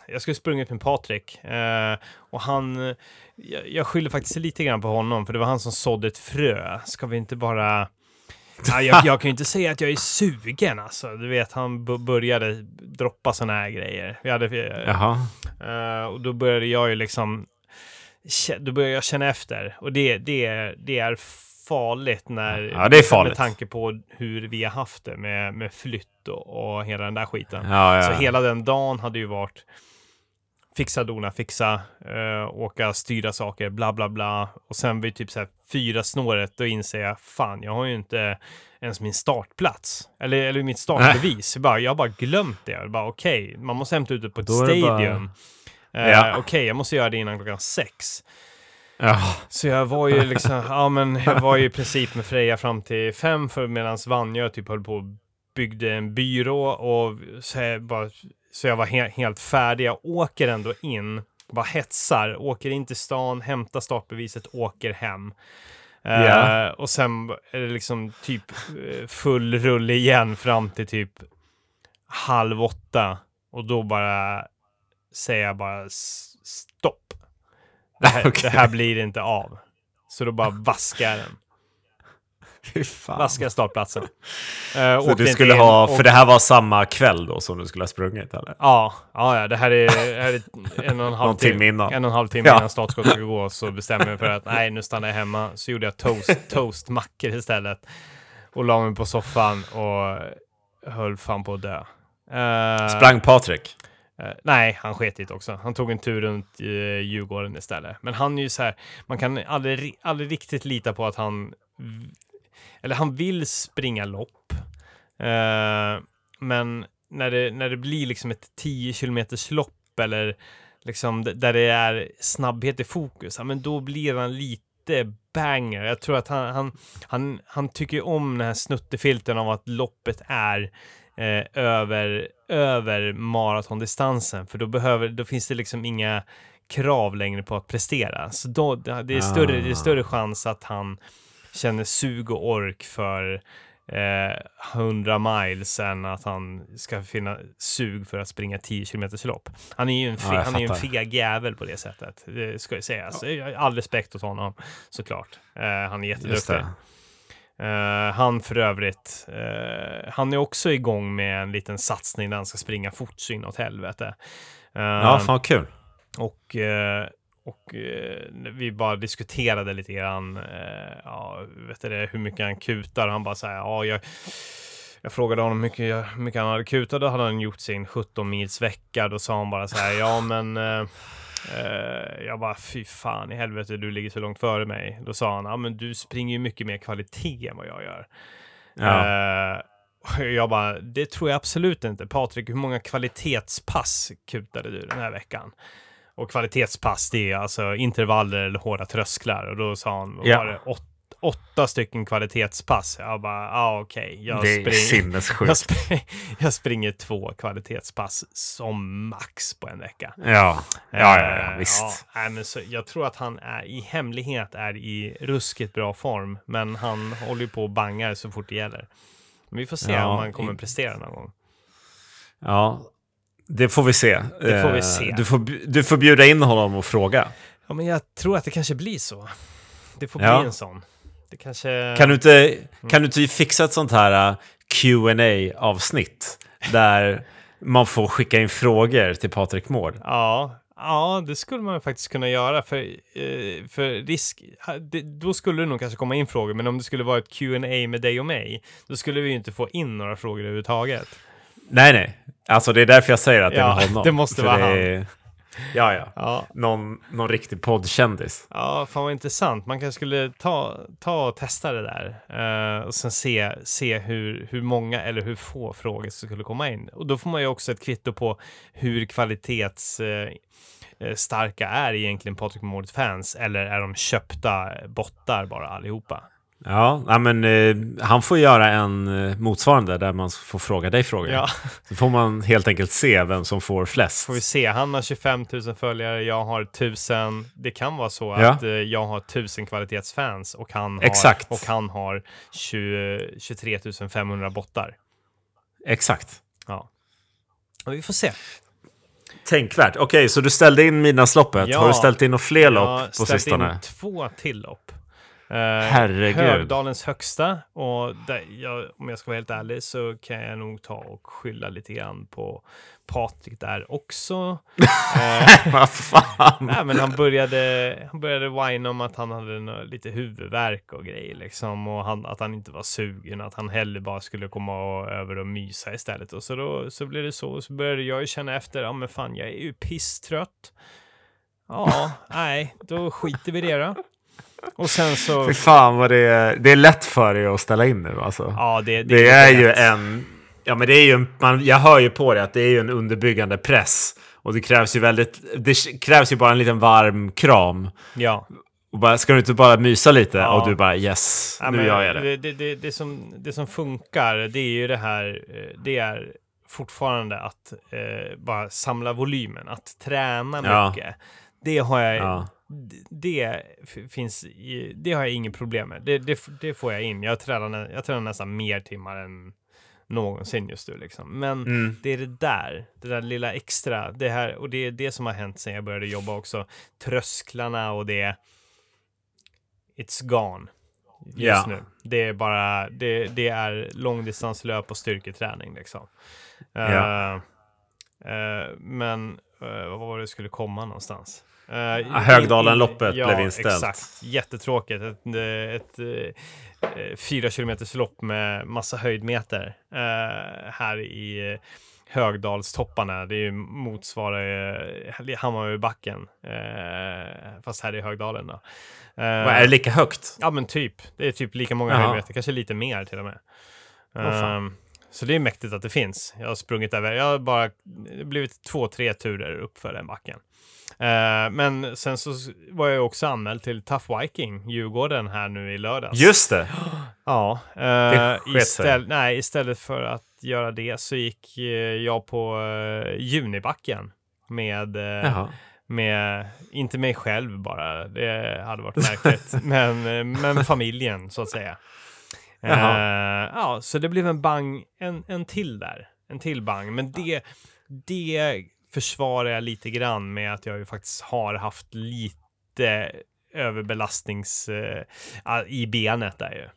jag skulle sprungit med Patrik. Eh, och han... Jag, jag skyller faktiskt lite grann på honom, för det var han som sådde ett frö. Ska vi inte bara... Ja, jag, jag kan ju inte säga att jag är sugen alltså. Du vet, han började droppa såna här grejer. Vi hade. Eh, och då började jag ju liksom, då började jag känna efter. Och det, det, är- det är farligt när, Ja, det är farligt. med tanke på hur vi har haft det med, med flytt och, och hela den där skiten. Ja, ja. Så hela den dagen hade ju varit fixa, dona, fixa, uh, åka, styra saker, bla, bla, bla. Och sen vid typ så här fyra snåret, då inser jag, fan, jag har ju inte ens min startplats. Eller, eller mitt startbevis. Jag, bara, jag har bara glömt det. Jag bara, okej, man måste hämta ut det på ett det bara- stadium. Eh, Ja. Okej, jag måste göra det innan klockan sex. Ja. Så jag var ju liksom, ja men jag var ju i princip med Freja fram till fem för medan Vanja typ höll på och byggde en byrå och så jag, bara, så jag var he helt färdig. Jag åker ändå in, bara hetsar, åker in till stan, hämtar startbeviset, åker hem. Eh, Ja. och sen är det liksom typ eh, full rulle igen fram till typ halv åtta. Och då bara säger jag bara stopp. Det här, Okej. det här blir inte av. Så då bara vaskar jag den. Vaskar startplatsen. Uh, Så du skulle ha, för det här var samma kväll då som du skulle ha sprungit eller? Ja, ja, det här är, det här är en och en halv timme innan. En och en halv timme Ja. innan startskottet ska gå så bestämde jag mig för att nej, nu stannar jag hemma. Så gjorde jag toast, toastmackor istället. Och la mig på soffan och höll fan på att dö. Eh, Sprang Patrik? Eh, nej, han sket i det också. Han tog en tur runt uh, Djurgården istället. Men han är ju så här, man kan aldrig, ri- aldrig riktigt lita på att han, eller han vill springa lopp. Eh, men när det, när det blir liksom ett 10 kilometers lopp eller liksom där det är snabbhet i fokus, ja, men då blir han lite banger. Jag tror att han, han, han, han tycker om den här snuttefilten av att loppet är eh, över, över maratondistansen. För då, behöver, då finns det liksom inga krav längre på att prestera. Så då, det, är större, det är större chans att han känner sug och ork för eh, 100 miles än att han ska finna sug för att springa 10 km lopp. Han är ju en, fe- Ja, han är ju en feg jävel på det sättet. Det ska ju sägas. All respekt åt honom såklart. Eh, han är jätteduktig. Eh, han för övrigt, eh, han är också igång med en liten satsning där han ska springa fort så inåt helvete. Eh, Ja, fan vad kul. och eh, och eh, vi bara diskuterade lite grann, eh, ja, vet du det, hur mycket han kutar. Han bara så här, ja, jag, jag frågade honom hur mycket, hur mycket han hade kutat. Då hade han gjort sin 17 mils vecka. Då sa han bara så här, ja men eh, eh, jag bara, fy fan i helvete, du ligger så långt före mig. Då sa han, ja men du springer ju mycket mer kvalitet än vad jag gör. Ja. Eh, och jag bara, det tror jag absolut inte. Patrik, hur många kvalitetspass kutade du den här veckan? Och kvalitetspass, det är alltså intervaller eller hårda trösklar. Och då sa han, Ja. var det, åt, åtta stycken kvalitetspass. Jag bara, ja ah, okej. Jag, det är sinnessjukt. jag, spring, jag springer två kvalitetspass som max på en vecka. Ja, ja, ja, ja Eh, visst. Ja, men så, jag tror att han är i hemlighet är i ruskigt bra form, men han håller ju på och bangar så fort det gäller. Men vi får se Ja, om han kommer prestera någon gång. Ja, det får vi se. Det får vi Eh, se. Du får, du får bjuda in honom och fråga. Ja, men jag tror att det kanske blir så. Det får Ja. bli en sån. Det kanske... Kan du inte, kan du inte fixa ett sånt här uh, qa avsnitt där man får skicka in frågor till Patrik Mård? Ja, ja, det skulle man faktiskt kunna göra. För, eh, för risk... då skulle det nog kanske komma in frågor, men om det skulle vara ett Q&A med dig och mig, då skulle vi ju inte få in några frågor överhuvudtaget. Nej, nej. Alltså det är därför jag säger att det är Ja, med honom. det måste För vara är- Ja, ja. Ja, Någon, någon riktig poddkändis. Ja, fan vad intressant. Man kanske skulle ta, ta och testa det där. eh, och sen se, se hur, hur många eller hur få frågor som skulle komma in. Och då får man ju också ett kvitto på hur kvalitets... Eh, eh, starka är egentligen Patrik Mårds fans eller är de köpta bottar bara allihopa? Ja, men eh, han får göra en eh, motsvarande där man får fråga dig frågor. Ja, Så får man helt enkelt se vem som får flest. får vi se. Han har 25 000 följare, jag har 1000. Det kan vara så Ja. att eh, jag har 1000 kvalitetsfans och han har, Exakt. och han har 20, 23 500 bottar. Exakt. Ja. Och vi får se. Tänkvärt. Okej, så du ställde in Midnattsloppet. Ja. Har du ställt in några fler Jag lopp har på ställt sistone? in två till lopp. Eh, Herregud. Högdalens högsta och där jag, om jag ska vara helt ärlig så kan jag nog ta och skylla lite grann på Patrik där också. Eh, Vad fan? Nej, men han började, han började whina om att han hade nå- lite huvudvärk och grejer liksom. Och han, att han inte var sugen, att han hellre bara skulle komma och, över och mysa istället. Och så då så blev det så. Och så började jag ju känna efter, ja men fan jag är ju pisstrött. Ja, nej, då skiter vi i det då. Och sen så... Fy fan vad det är. Det är lätt för dig att ställa in nu alltså. Ja, det, det, det är ju rätt. en... Ja, men det är ju en... Man, jag hör ju på det att det är ju en underbyggande press. Och det krävs ju väldigt... Det krävs ju bara en liten varm kram. Ja. Och bara, ska du inte bara mysa lite? Ja. Och du bara yes, Ja, nu gör jag det. Det, det, det, som, det som funkar, det är ju det här, eh, det är fortfarande att eh, bara samla volymen, att träna Ja. mycket. Det har jag, Ja. Det finns, det har jag inget problem med. Det, det, det får jag in. Jag tränar, jag tränar nästan mer timmar än någonsin just nu liksom. Men Mm. det är det där, det där lilla extra, det här, och det är det som har hänt sen jag började jobba också. Trösklarna och det, it's gone just Ja. nu. Det är bara, det, det är långdistanslöp och styrketräning liksom. Ja. Eh, eh, men uh, vad var det skulle komma någonstans? Uh, Högdalenloppet blev inställt. Exakt, jättetråkigt. Ett, eh, ett, eh, fyra kilometers lopp med massa höjdmeter eh, här i eh, Högdalstopparna. Det ju motsvarar uh, Hammarbybacken, uh, fast här i Högdalen. Då. Eh, Vad, är det lika högt? Ja, men typ. Det är typ lika många Jaha. höjdmeter, kanske lite mer till och med. Ehm, så det är mäktigt att det finns. Jag har sprungit över, jag har bara blivit två, tre turer upp för den backen. Eh, men sen så var jag också anmäld till Tough Viking, Djurgården, här nu i lördags. Just det! Ja. Det Uh, sket sig. istället, nej, istället för att göra det så gick eh, jag på uh, Junibacken med, eh, med, inte mig själv bara, det hade varit märkligt, men, eh, men familjen så att säga. Eh, ja, så det blev en bang, en, en till där. En till bang. Men det, det försvarar jag lite grann med att jag ju faktiskt har haft lite överbelastnings eh, i benet där ju.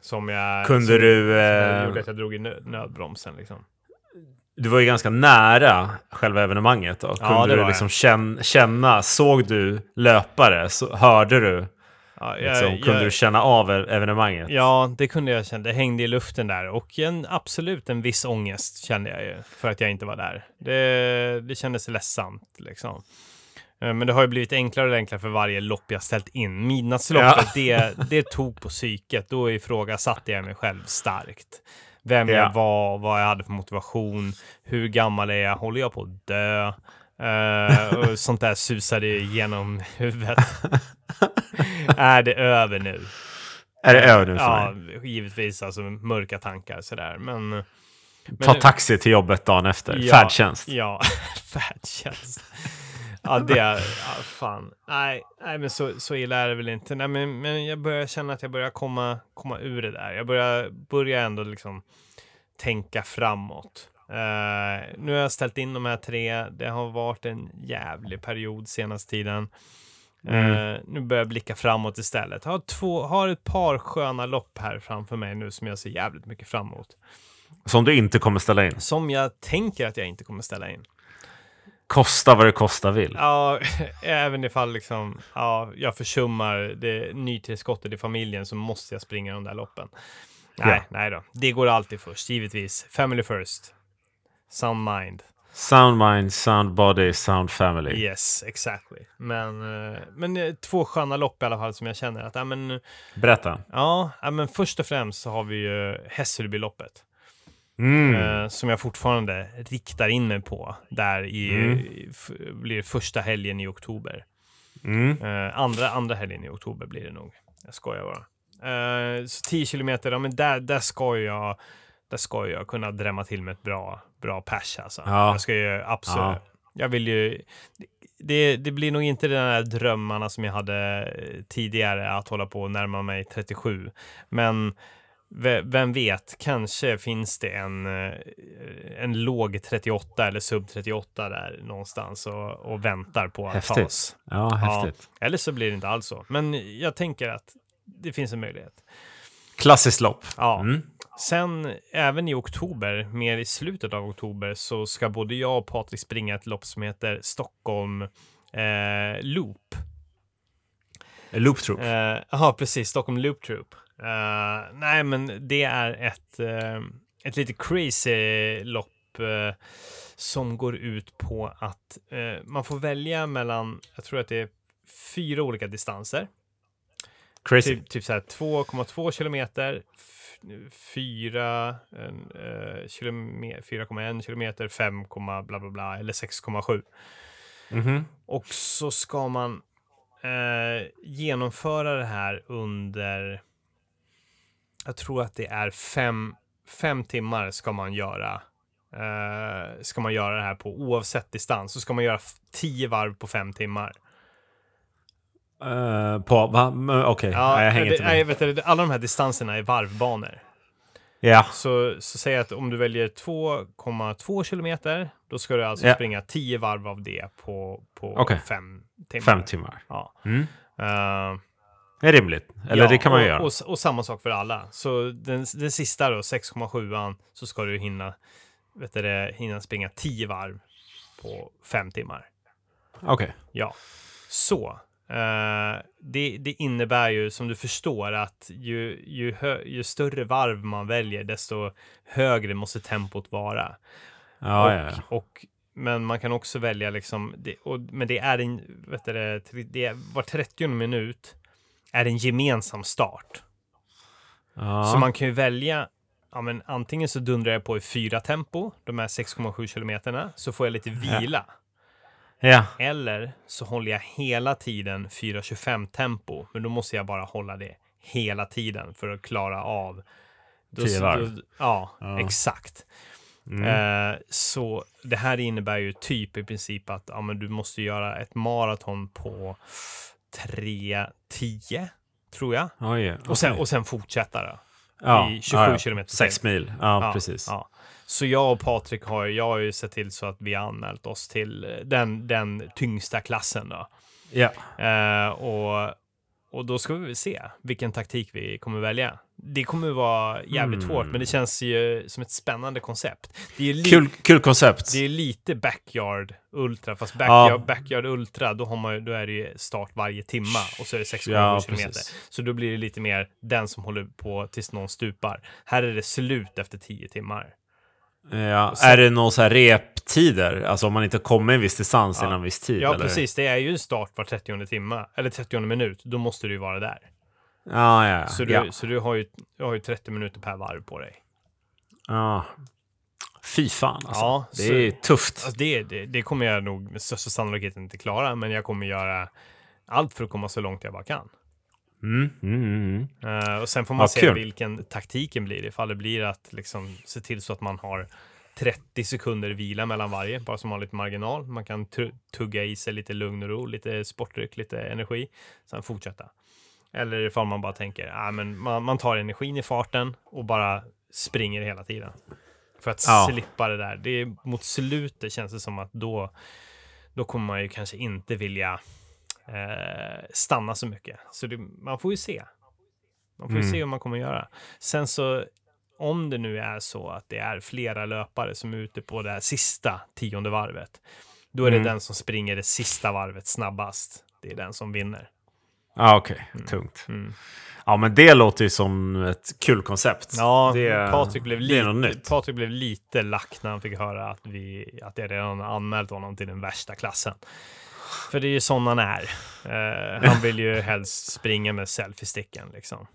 Som jag... Kunde som, du... Som Eh, gjorde att jag drog i nö nödbromsen liksom. du var ju ganska nära själva evenemanget då. Ja, Kunde det du liksom känna, känna, såg du löpare, så, hörde du, Ja, liksom, jag, kunde jag, du känna av e- evenemanget? Ja, det kunde jag känna. Det hängde i luften där och en, absolut en viss ångest kände jag ju för att jag inte var där. Det, det kändes ledsamt liksom. Eh, Men det har ju blivit enklare och enklare för varje lopp jag ställt in. Midnattsloppet, det, det tog på psyket. Då ifrågasatte jag mig själv starkt. Vem Ja. jag var, vad jag hade för motivation, hur gammal är jag, håller jag på att dö? Eh, och sånt där susade genom huvudet. är det över nu? Är det över nu för Ja, givetvis alltså mörka tankar sådär. Men, men Ta taxi till jobbet dagen efter. Ja. Färdtjänst. Ja, färdtjänst. Ja, det är... Ja, fan. Nej, nej men så, så illa är det väl inte. Nej, men, men jag börjar känna att jag börjar komma, komma ur det där. Jag börjar, börjar ändå liksom tänka framåt. Eh, nu har jag ställt in de här tre. Det har varit en jävlig period senaste tiden. Eh, nu börjar jag blicka framåt istället. Jag har, två, har ett par sköna lopp här framför mig nu som jag ser jävligt mycket fram emot. Som du inte kommer ställa in. Som jag tänker att jag inte kommer ställa in. Kosta vad det kosta vill. Ja, även ifall liksom, ja, jag försummar det nytillskottet i familjen så måste jag springa de där loppen. Nej, Ja. nej då. Det går alltid först, givetvis. Family first. Sound mind. Sound mind, sound body, sound family. Yes, exactly. Men, eh, men eh, två sköna lopp i alla fall som jag känner att, ja men, Berätta. ja, ja, men först och främst så har vi ju Hässelbyloppet. Mm. Eh, som jag fortfarande riktar in mig på. Där i, Mm. blir första helgen i oktober. Mm. Andra, andra helgen i oktober blir det nog. Jag skojar bara. Eh, så 10 kilometer, ja, men där, där ska jag där ska jag kunna drämma till med ett bra, bra pers alltså. Ja. Jag ska ju absolut, Ja. jag vill ju, det, det blir nog inte de här drömmarna som jag hade eh, tidigare att hålla på och närma mig 37. Men ve- vem vet, kanske finns det en, eh, en låg 38 eller sub 38 där någonstans och, och väntar på att Häftigt. tas. Ja, häftigt. Eller så blir det inte alls så. Men jag tänker att det finns en möjlighet. Klassiskt lopp. Ja. Mm. Sen även i oktober, mer i slutet av oktober, så ska både jag och Patrik springa ett lopp som heter Stockholm eh, Loop. Loop Troop. Eh, Ja, precis. Stockholm Loop Troop. Eh, nej, men det är ett, eh, ett lite crazy lopp eh, som går ut på att man får välja mellan, jag tror att det är fyra olika distanser. Crazy. Typ, typ så här 2,2 kilometer, f- 4 eh, kilometer, 4,1 kilometer, 5, bla bla bla eller 6,7. Mhm. Och så ska man eh, genomföra det här under, jag tror att det är fem, fem timmar ska man göra. Eh, ska man göra det här på oavsett distans. Så ska man göra f- tio varv på fem timmar. Eh, på, va? Men, Okej, Nej, jag hänger det, inte nej, med. vet du, alla de här distanserna är varvbanor. Ja, Så, så säg att om du väljer 2,2 kilometer, då ska du alltså Ja. springa 10 varv av det på, på Okej. fem timmar. fem timmar. Ja. Mm. Eh, Det är rimligt. Eller ja, det kan man och, göra. Och, och samma sak för alla. Så den, den sista då, 6,7an, så ska du hinna, vet du, det, hinna springa 10 varv på fem timmar. Okej. Ja, så. Eh, det, det innebär ju som du förstår att ju, ju, hö, ju större varv man väljer, desto högre måste tempot vara. Ja, och, ja, och men man kan också välja liksom, det, och, men det är en, vet du, det, det är, var 30 minut är en gemensam start. ja. Så man kan ju välja, ja men antingen så dundrar jag på i fyra tempo, de här 6,7 kilometerna, så får jag lite vila. ja. Eller så håller jag hela tiden 4.25 tempo, men då måste jag bara hålla det hela tiden för att klara av. Då- Tio varv. ja, Ja. exakt. Mm. Eh, så det här innebär ju typ i princip att ja, men du måste göra ett maraton på 3.10, tror jag. Oj, Och sen, och sen fortsätta då. Ja, i 27 ja, ja. kilometer. Sex mil, ja, precis. Ja. Så jag och Patrik har, jag har ju sett till så att vi har anmält oss till eh, den, den tyngsta klassen då. Ja. Eh, och, och då ska vi se vilken taktik vi kommer välja. Det kommer vara jävligt Mm. hårt, men det känns ju som ett spännande koncept. Det är, Kul, kul koncept. det är lite backyard ultra, fast Ja. backyard, backyard ultra, då, har man, då är det ju start varje timma och så är det 6,7 Ja, kilometer. precis. Så då blir det lite mer den som håller på tills någon stupar. Här är det slut efter 10 timmar. Ja. Är det några så här reptider? Alltså om man inte kommer en viss distans Ja. inom viss tid? Ja, eller? precis. Det är ju en start var 30 timma, eller 30 minut. Då måste du ju vara där. Ja, ja, ja. Så du, ja. så du, har, ju, du har ju 30 minuter per varv på dig. ja. Fy fan alltså. Ja, det så- är tufft. Alltså det, det, det kommer jag nog med största sannolikhet inte klara, men jag kommer göra allt för att komma så långt jag bara kan. Mm, mm, mm. Eh, och sen får man Ja, se kul. vilken taktiken blir. Ifall det blir att liksom se till så att man har 30 sekunder vila mellan varje, bara man har lite marginal. Man kan tu- tugga i sig lite lugn och ro, lite sportdryck, lite energi, sen fortsätta. Eller ifall man bara tänker, ah, men man, man tar energin i farten och bara springer hela tiden. För att Ja. slippa det där. Det är mot slutet känns det som att då, då kommer man ju kanske inte vilja eh, stanna så mycket. Så det, man får ju se. Man får ju Mm. se hur man kommer göra. Sen så, om det nu är så att det är flera löpare som är ute på det här sista tionde varvet, då är det Mm. den som springer det sista varvet snabbast. Det är den som vinner. Ja, okej. Tungt. Mm. Ja, men det låter ju som ett kul koncept. Ja, det, Patrik blev, det lite, nytt. Patrik blev lite lack när han fick höra att, vi, att jag redan anmält honom till den värsta klassen. För det är ju sån han är. Eh, han vill ju helst springa med selfie-sticken liksom.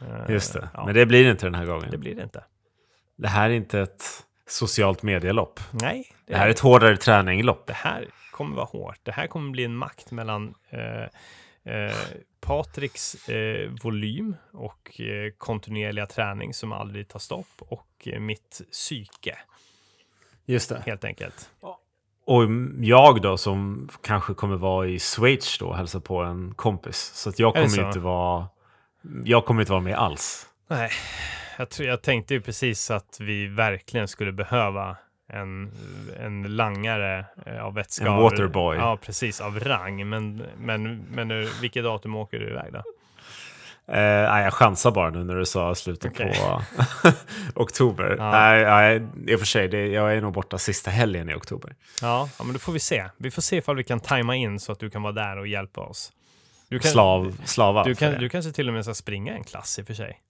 Eh, Just det. Ja, Men det blir det inte den här gången. det blir det inte. Det här är inte ett socialt medielopp. Nej, det, Det här är ett hårdare träninglopp. det här kommer vara hårt. Det här kommer bli en makt mellan eh, eh, Patriks eh, volym och eh, kontinuerliga träning som aldrig tar stopp och mitt psyke Just det. helt enkelt. Och jag då som kanske kommer vara i Schweiz då och hälsa på en kompis. Så att jag kommer ju inte vara... Jag kommer inte vara med alls. Nej, jag, tror, jag tänkte ju precis att vi verkligen skulle behöva en, en langare eh, av vätska. En waterboy. Ja, precis, av rang. Men, men, men eh, vilket datum åker du iväg då? Eh, nej, jag chansar bara nu när du sa slutet Okej. på oktober. Ja. Nej, nej, i och för sig, det, jag är nog borta sista helgen i oktober. Ja, ja, men då får vi se. Vi får se ifall vi kan tajma in så att du kan vara där och hjälpa oss. Du kan, Slav, slava. du, kan, du kanske till och med ska springa en klass i och för sig.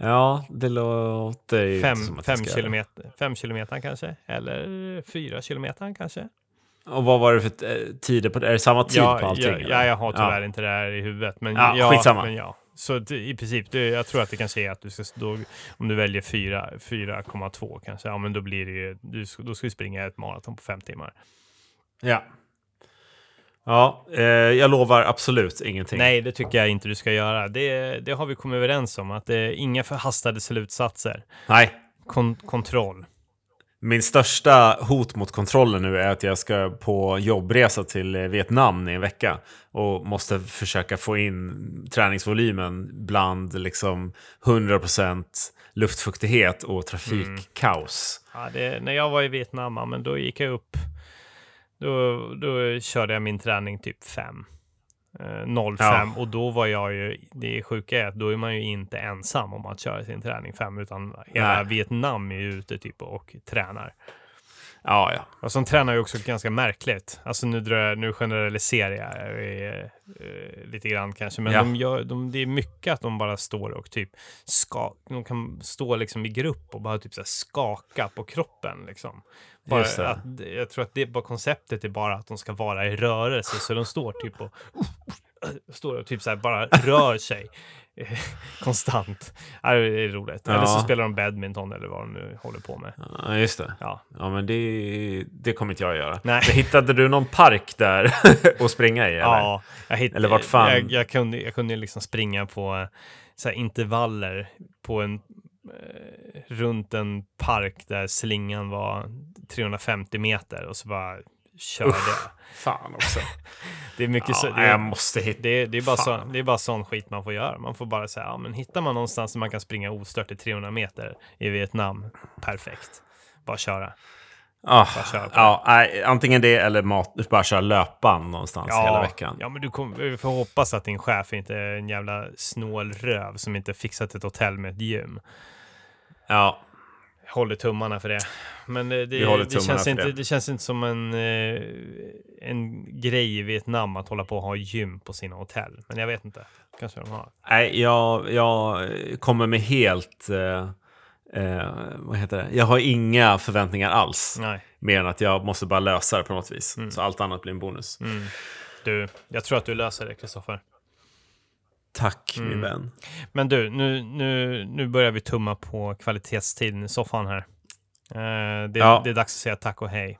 Ja, det låter ju Fem, som att jag fem, ska göra kilometer, fem kilometer kanske? Eller fyra kilometer kanske? Och vad var det för eh, tider på det? Är det samma tid ja, på allting? Ja, eller? ja, jag har tyvärr Ja. inte det här i huvudet. Men Ja, ja, skitsamma. Men ja. Så i princip, det, jag tror att det kanske är att du ska, då, om du väljer fyra- 4,2 kanske, ja men då blir det ju, du, då ska du springa ett maraton på fem timmar. Ja. Ja, eh, jag lovar absolut ingenting. Nej, det tycker jag inte du ska göra. Det, det har vi kommit överens om, att det är inga förhastade slutsatser. Nej. Kon, kontroll. Min största hot mot kontrollen nu är att jag ska på jobbresa till Vietnam i en vecka och måste försöka få in träningsvolymen bland liksom 100% luftfuktighet och trafikkaos. Mm. Ja, det, när jag var i Vietnam, men då gick jag upp, då, då körde jag min träning typ 5. Eh, 05 Ja. och då var jag ju, det sjuka är att då är man ju inte ensam om att köra sin träning 5 utan hela Nej. Vietnam är ju ute typ och tränar. Ja, ja. Och som tränar ju också ganska märkligt. Alltså nu, drar jag, nu generaliserar jag eh, eh, lite grann kanske, men Ja. de gör, de, det är mycket att de bara står och typ ska, de kan stå liksom i grupp och bara typ så skaka på kroppen liksom. Bara att, jag tror att det bara konceptet är bara att de ska vara i rörelse, så de står typ och står och typ så här bara rör sig konstant. Ja, det är roligt. Eller så Ja. spelar de badminton eller vad de nu håller på med. ja just det. Ja. Ja, men det, det kommer inte jag att göra. Nej. Men hittade du någon park där att springa i? Eller? Ja, jag hitt, Eller vart fan? Jag, jag kunde, jag kunde liksom springa på eh, så intervaller på en, eh, runt en park där slingan var 350 meter och så bara kör det. Fan också. Det är mycket Ja, så, det, jag måste hitta... det, det, är bara så, det är bara sån skit man får göra. Man får bara säga, ja men hittar man någonstans där man kan springa ostört i 300 meter i Vietnam, perfekt. Bara köra. Ah, Bara ja, nej, antingen det eller mat, bara köra löpan någonstans hela veckan. Ja, men du vi får hoppas att din chef inte är en jävla snål röv som inte fixat ett hotell med ett gym. Ja, Håller tummarna för det. Men det, Vi det, det, tummarna känns, inte, det. det känns inte som en, eh, en grej i Vietnam att hålla på och ha gym på sina hotell. Men jag vet inte. Kanske de har. nej, jag, jag kommer med helt... Eh, eh, vad heter det? Jag har inga förväntningar alls. Nej. Mer än att jag måste bara lösa det på något vis. Så allt annat blir en bonus. Mm. Du, jag tror att du löser det, Kristoffer. Tack Mm. min vän. Men du, nu, nu, nu börjar vi tumma på kvalitetstiden i soffan här. Eh, det, Ja. det är dags att säga tack och hej.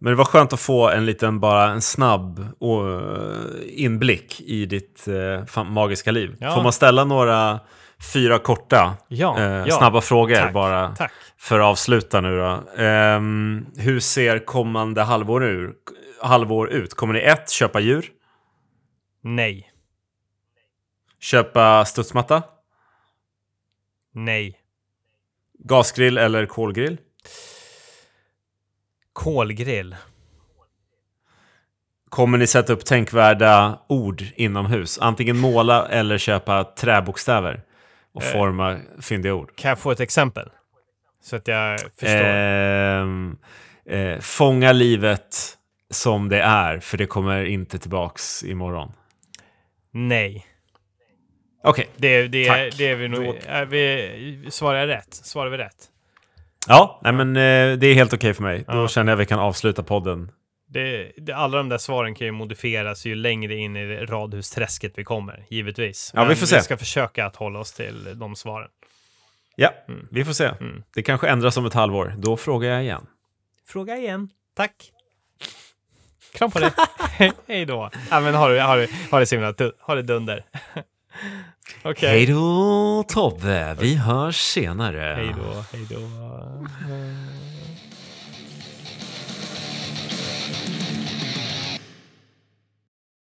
Men det var skönt att få en liten, bara en snabb eh, inblick i ditt eh, magiska liv. Ja. Får man ställa några fyra korta, Ja, eh, ja. snabba frågor Tack, bara Tack. för att avsluta nu då? Ehm, hur ser kommande halvår, ur, halvår ut? Kommer ni ett, köpa djur? Nej. Köpa studsmatta? Nej. Gasgrill eller kolgrill? Kolgrill. Kommer ni sätta upp tänkvärda ord inomhus? Antingen måla eller köpa träbokstäver och Eh. forma fyndiga ord. Kan jag få ett exempel? Så att jag förstår. Ehm, eh, fånga livet som det är, för det kommer inte tillbaks imorgon. Nej. Okej. Det, det, Tack. det är vi nog... Då- Är vi, svarar jag rätt? Svarar vi rätt? Ja, nej, men eh, det är helt okej för mig. Då Ja. känner jag att vi kan avsluta podden. Det, det, alla de där svaren kan ju modifieras ju längre in i det radhusträsket vi kommer, givetvis. Ja, vi Men får se. Vi ska försöka att hålla oss till de svaren. Ja, vi får se. Mm. Det kanske ändras om ett halvår. Då frågar jag igen. Fråga igen. Tack. Kram på dig. Hej då. Ja, men har, du, har, du, har det så himla du- Ha det dunder. Okej. Hej då Tobbe, vi hörs senare. Hej då. Hej då.